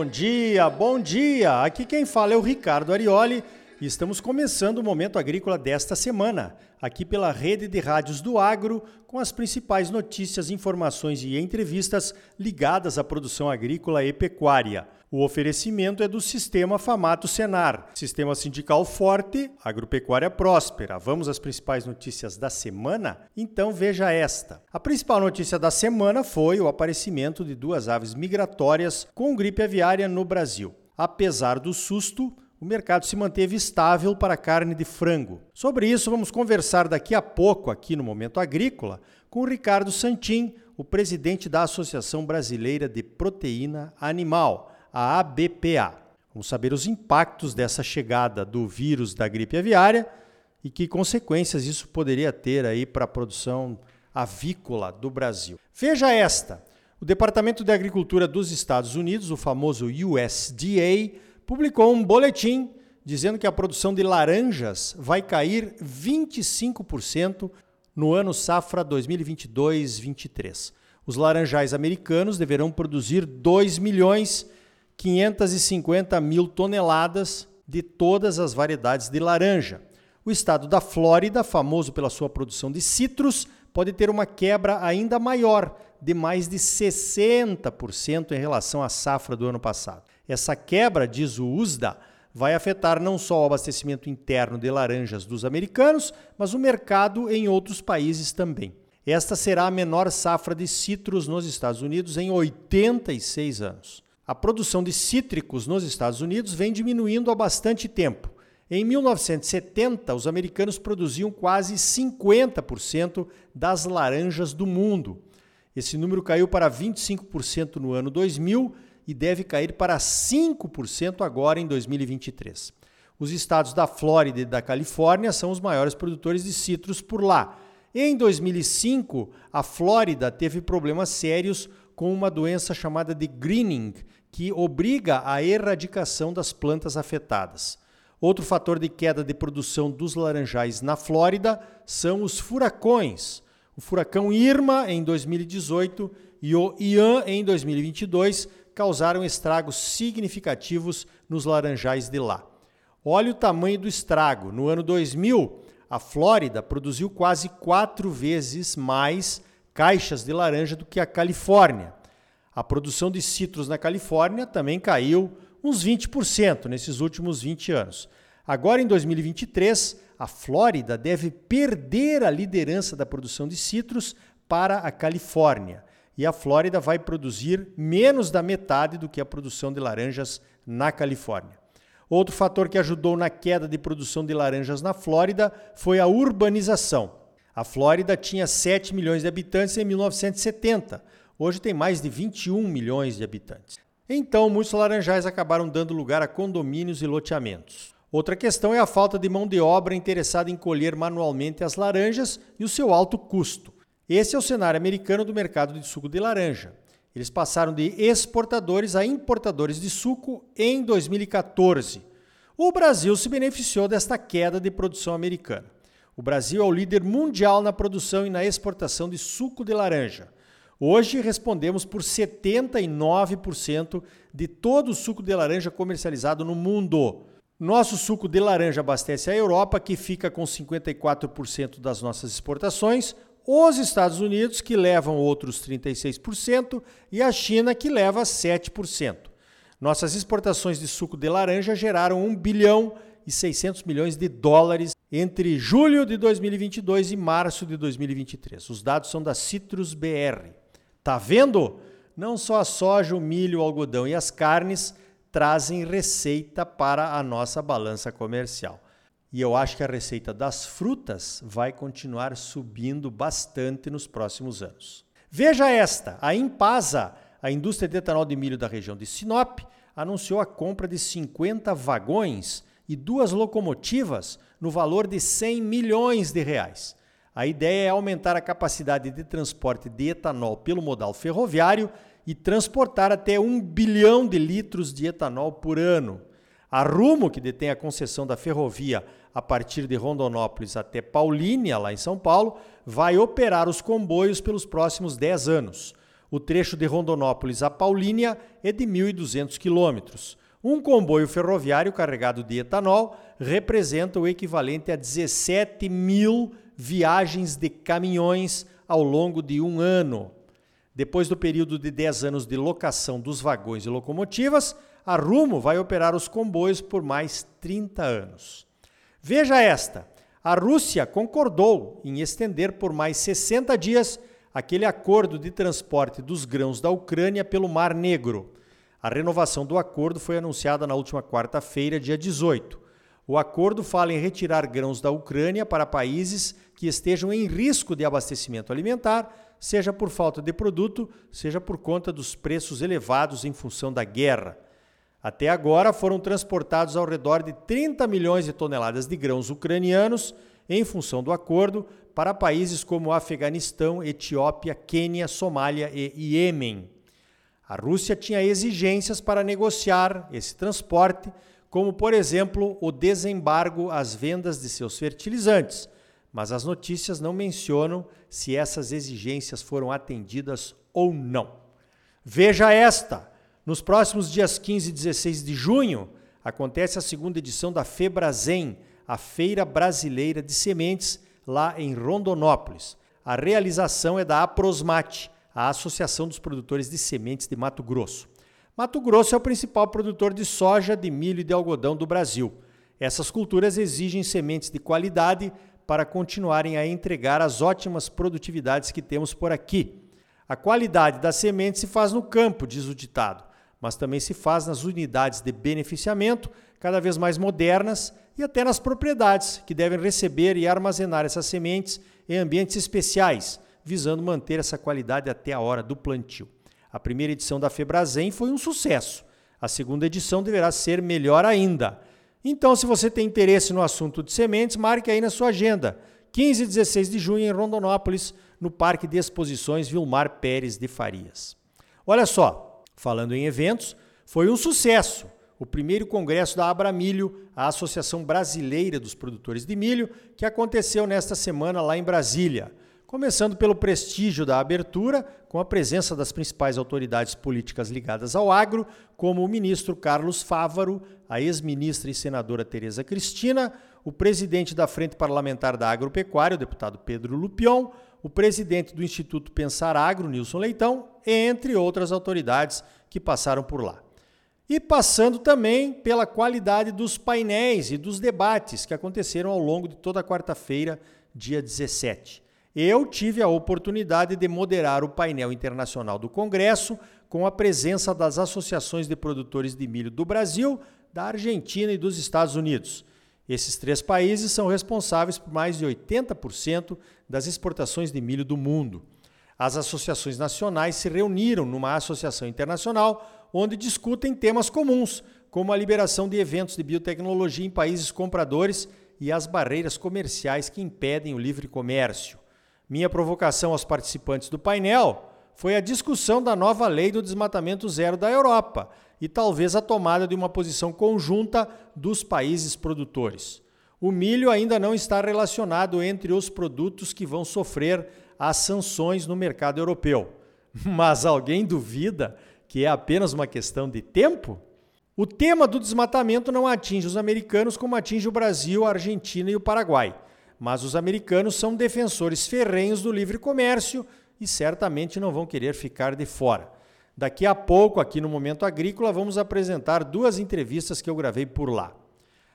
Bom dia, bom dia! Aqui quem fala é o Ricardo Arioli e estamos começando o Momento Agrícola desta semana, aqui pela rede de rádios do Agro, com as principais notícias, informações e entrevistas ligadas à produção agrícola e pecuária. O oferecimento é do Sistema Famato Senar, Sistema Sindical Forte, Agropecuária Próspera. Vamos às principais notícias da semana? Então veja esta. A principal notícia da semana foi o aparecimento de duas aves migratórias com gripe aviária no Brasil. Apesar do susto, o mercado se manteve estável para carne de frango. Sobre isso, vamos conversar daqui a pouco, aqui no Momento Agrícola, com o Ricardo Santin, o presidente da Associação Brasileira de Proteína Animal a ABPA. Vamos saber os impactos dessa chegada do vírus da gripe aviária e que consequências isso poderia ter aí para a produção avícola do Brasil. Veja esta. O Departamento de Agricultura dos Estados Unidos, o famoso USDA, publicou um boletim dizendo que a produção de laranjas vai cair 25% no ano safra 2022-23. Os laranjais americanos deverão produzir 2 milhões 550 mil toneladas de todas as variedades de laranja. O estado da Flórida, famoso pela sua produção de citros, pode ter uma quebra ainda maior, de mais de 60% em relação à safra do ano passado. Essa quebra, diz o USDA, vai afetar não só o abastecimento interno de laranjas dos americanos, mas o mercado em outros países também. Esta será a menor safra de citros nos Estados Unidos em 86 anos. A produção de cítricos nos Estados Unidos vem diminuindo há bastante tempo. Em 1970, os americanos produziam quase 50% das laranjas do mundo. Esse número caiu para 25% no ano 2000 e deve cair para 5% agora em 2023. Os estados da Flórida e da Califórnia são os maiores produtores de citros por lá. Em 2005, a Flórida teve problemas sérios com uma doença chamada de greening, que obriga a erradicação das plantas afetadas. Outro fator de queda de produção dos laranjais na Flórida são os furacões. O furacão Irma em 2018 e o Ian em 2022 causaram estragos significativos nos laranjais de lá. Olha o tamanho do estrago. No ano 2000, a Flórida produziu quase quatro vezes mais caixas de laranja do que a Califórnia. A produção de citros na Califórnia também caiu uns 20% nesses últimos 20 anos. Agora, em 2023, a Flórida deve perder a liderança da produção de citros para a Califórnia. E a Flórida vai produzir menos da metade do que a produção de laranjas na Califórnia. Outro fator que ajudou na queda de produção de laranjas na Flórida foi a urbanização. A Flórida tinha 7 milhões de habitantes em 1970 hoje tem mais de 21 milhões de habitantes. Então, muitos laranjais acabaram dando lugar a condomínios e loteamentos. Outra questão é a falta de mão de obra interessada em colher manualmente as laranjas e o seu alto custo. Esse é o cenário americano do mercado de suco de laranja. Eles passaram de exportadores a importadores de suco em 2014. O Brasil se beneficiou desta queda de produção americana. O Brasil é o líder mundial na produção e na exportação de suco de laranja. Hoje respondemos por 79% de todo o suco de laranja comercializado no mundo. Nosso suco de laranja abastece a Europa, que fica com 54% das nossas exportações, os Estados Unidos, que levam outros 36%, e a China, que leva 7%. Nossas exportações de suco de laranja geraram 1 bilhão e 600 milhões de dólares entre julho de 2022 e março de 2023. Os dados são da Citrus BR. Tá vendo? Não só a soja, o milho, o algodão e as carnes trazem receita para a nossa balança comercial. E eu acho que a receita das frutas vai continuar subindo bastante nos próximos anos. Veja esta: a Impasa, a indústria de etanol de milho da região de Sinop, anunciou a compra de 50 vagões e duas locomotivas no valor de 100 milhões de reais. A ideia é aumentar a capacidade de transporte de etanol pelo modal ferroviário e transportar até um bilhão de litros de etanol por ano. A Rumo, que detém a concessão da ferrovia a partir de Rondonópolis até Paulínia, lá em São Paulo, vai operar os comboios pelos próximos 10 anos. O trecho de Rondonópolis a Paulínia é de 1.200 quilômetros. Um comboio ferroviário carregado de etanol representa o equivalente a 17 mil viagens de caminhões ao longo de um ano. Depois do período de 10 anos de locação dos vagões e locomotivas, a Rumo vai operar os comboios por mais 30 anos. Veja esta: a Rússia concordou em estender por mais 60 dias aquele acordo de transporte dos grãos da Ucrânia pelo Mar Negro. A renovação do acordo foi anunciada na última quarta-feira, dia 18. O acordo fala em retirar grãos da Ucrânia para países que estejam em risco de abastecimento alimentar, seja por falta de produto, seja por conta dos preços elevados em função da guerra. Até agora foram transportados ao redor de 30 milhões de toneladas de grãos ucranianos, em função do acordo, para países como Afeganistão, Etiópia, Quênia, Somália e Iêmen. A Rússia tinha exigências para negociar esse transporte, como, por exemplo, o desembargo às vendas de seus fertilizantes, mas as notícias não mencionam se essas exigências foram atendidas ou não. Veja esta: nos próximos dias 15 e 16 de junho, acontece a segunda edição da FEBRASEM, a Feira Brasileira de Sementes, lá em Rondonópolis. A realização é da Aprosmate, a Associação dos Produtores de Sementes de Mato Grosso. Mato Grosso é o principal produtor de soja, de milho e de algodão do Brasil. Essas culturas exigem sementes de qualidade para continuarem a entregar as ótimas produtividades que temos por aqui. A qualidade das sementes se faz no campo, diz o ditado, mas também se faz nas unidades de beneficiamento, cada vez mais modernas, e até nas propriedades, que devem receber e armazenar essas sementes em ambientes especiais visando manter essa qualidade até a hora do plantio. A primeira edição da Febrazen foi um sucesso. A segunda edição deverá ser melhor ainda. Então, se você tem interesse no assunto de sementes, marque aí na sua agenda. 15 e 16 de junho em Rondonópolis, no Parque de Exposições Vilmar Pérez de Farias. Olha só, falando em eventos, foi um sucesso o primeiro congresso da Abramilho, a Associação Brasileira dos Produtores de Milho, que aconteceu nesta semana lá em Brasília. Começando pelo prestígio da abertura, com a presença das principais autoridades políticas ligadas ao agro, como o ministro Carlos Fávaro, a ex-ministra e senadora Tereza Cristina, o presidente da Frente Parlamentar da Agropecuária, o deputado Pedro Lupion, o presidente do Instituto Pensar Agro, Nilson Leitão, entre outras autoridades que passaram por lá. E passando também pela qualidade dos painéis e dos debates que aconteceram ao longo de toda a quarta-feira, dia 17. Eu tive a oportunidade de moderar o painel internacional do Congresso com a presença das associações de produtores de milho do Brasil, da Argentina e dos Estados Unidos. Esses três países são responsáveis por mais de 80% das exportações de milho do mundo. As associações nacionais se reuniram numa associação internacional onde discutem temas comuns, como a liberação de eventos de biotecnologia em países compradores e as barreiras comerciais que impedem o livre comércio. Minha provocação aos participantes do painel foi a discussão da nova lei do desmatamento zero da Europa e talvez a tomada de uma posição conjunta dos países produtores. O milho ainda não está relacionado entre os produtos que vão sofrer as sanções no mercado europeu. Mas alguém duvida que é apenas uma questão de tempo? O tema do desmatamento não atinge os americanos como atinge o Brasil, a Argentina e o Paraguai mas os americanos são defensores ferrenhos do livre comércio e certamente não vão querer ficar de fora. Daqui a pouco, aqui no Momento Agrícola, vamos apresentar duas entrevistas que eu gravei por lá.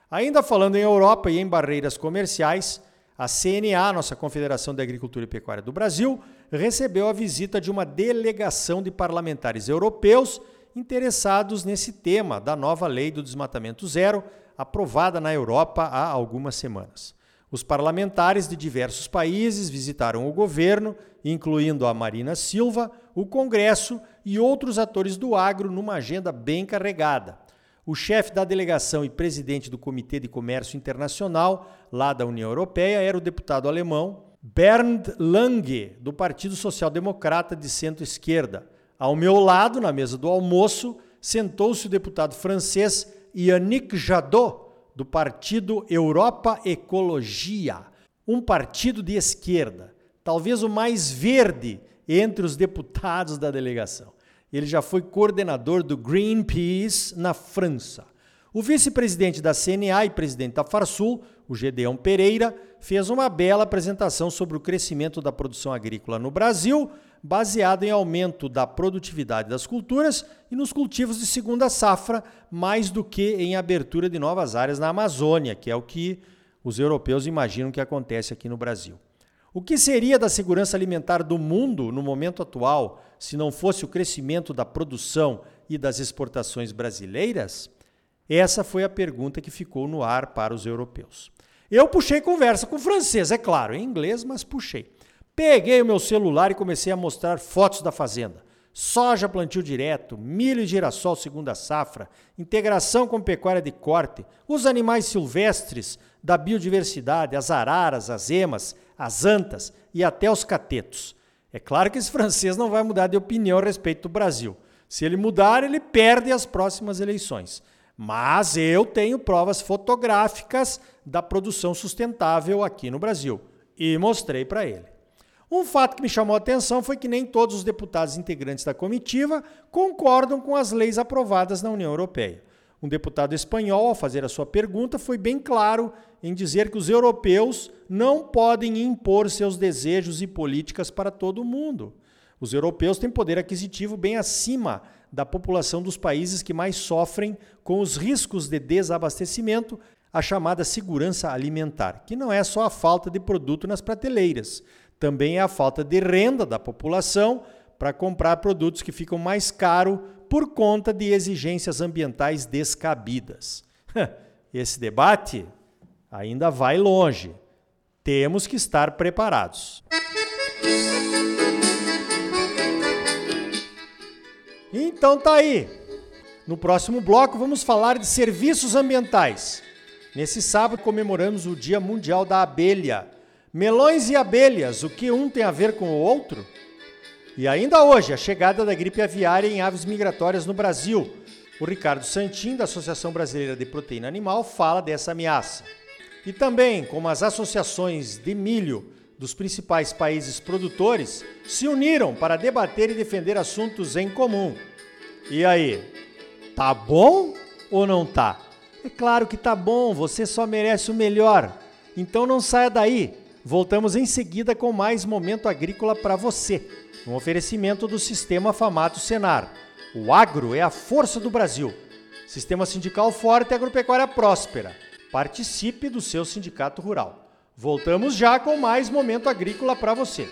Ainda falando em Europa e em barreiras comerciais, a CNA, nossa Confederação de Agricultura e Pecuária do Brasil, recebeu a visita de uma delegação de parlamentares europeus interessados nesse tema da nova lei do desmatamento zero, aprovada na Europa há algumas semanas. Os parlamentares de diversos países visitaram o governo, incluindo a Marina Silva, o Congresso e outros atores do agro numa agenda bem carregada. O chefe da delegação e presidente do Comitê de Comércio Internacional, lá da União Europeia, era o deputado alemão Bernd Lange, do Partido Social Democrata de centro-esquerda. Ao meu lado, na mesa do almoço, sentou-se o deputado francês Yannick Jadot, do partido Europa Ecologia, um partido de esquerda, talvez o mais verde entre os deputados da delegação. Ele já foi coordenador do Greenpeace na França. O vice-presidente da CNA e presidente da Farsul, o Gedeão Pereira, fez uma bela apresentação sobre o crescimento da produção agrícola no Brasil, baseado em aumento da produtividade das culturas e nos cultivos de segunda safra, mais do que em abertura de novas áreas na Amazônia, que é o que os europeus imaginam que acontece aqui no Brasil. O que seria da segurança alimentar do mundo no momento atual se não fosse o crescimento da produção e das exportações brasileiras? Essa foi a pergunta que ficou no ar para os europeus. Eu puxei conversa com francês, é claro, em inglês, mas puxei. Peguei o meu celular e comecei a mostrar fotos da fazenda. Soja plantio direto, milho e girassol segunda safra, integração com pecuária de corte, os animais silvestres da biodiversidade, as araras, as emas, as antas e até os catetos. É claro que esse francês não vai mudar de opinião a respeito do Brasil. Se ele mudar, ele perde as próximas eleições. Mas eu tenho provas fotográficas da produção sustentável aqui no Brasil e mostrei para ele. Um fato que me chamou a atenção foi que nem todos os deputados integrantes da comitiva concordam com as leis aprovadas na União Europeia. Um deputado espanhol, ao fazer a sua pergunta, foi bem claro em dizer que os europeus não podem impor seus desejos e políticas para todo mundo. Os europeus têm poder aquisitivo bem acima da população dos países que mais sofrem com os riscos de desabastecimento, a chamada segurança alimentar, que não é só a falta de produto nas prateleiras, também é a falta de renda da população para comprar produtos que ficam mais caros por conta de exigências ambientais descabidas. Esse debate ainda vai longe. Temos que estar preparados. Então tá aí. No próximo bloco vamos falar de serviços ambientais. Nesse sábado comemoramos o Dia Mundial da Abelha Melões e abelhas, o que um tem a ver com o outro? E ainda hoje, a chegada da gripe aviária em aves migratórias no Brasil. O Ricardo Santin, da Associação Brasileira de Proteína Animal, fala dessa ameaça. E também como as associações de milho dos principais países produtores se uniram para debater e defender assuntos em comum. E aí, tá bom ou não tá? É claro que tá bom, você só merece o melhor. Então não saia daí. Voltamos em seguida com mais momento agrícola para você. Um oferecimento do Sistema Famato Senar. O agro é a força do Brasil. Sistema sindical forte e agropecuária próspera. Participe do seu sindicato rural. Voltamos já com mais momento agrícola para você.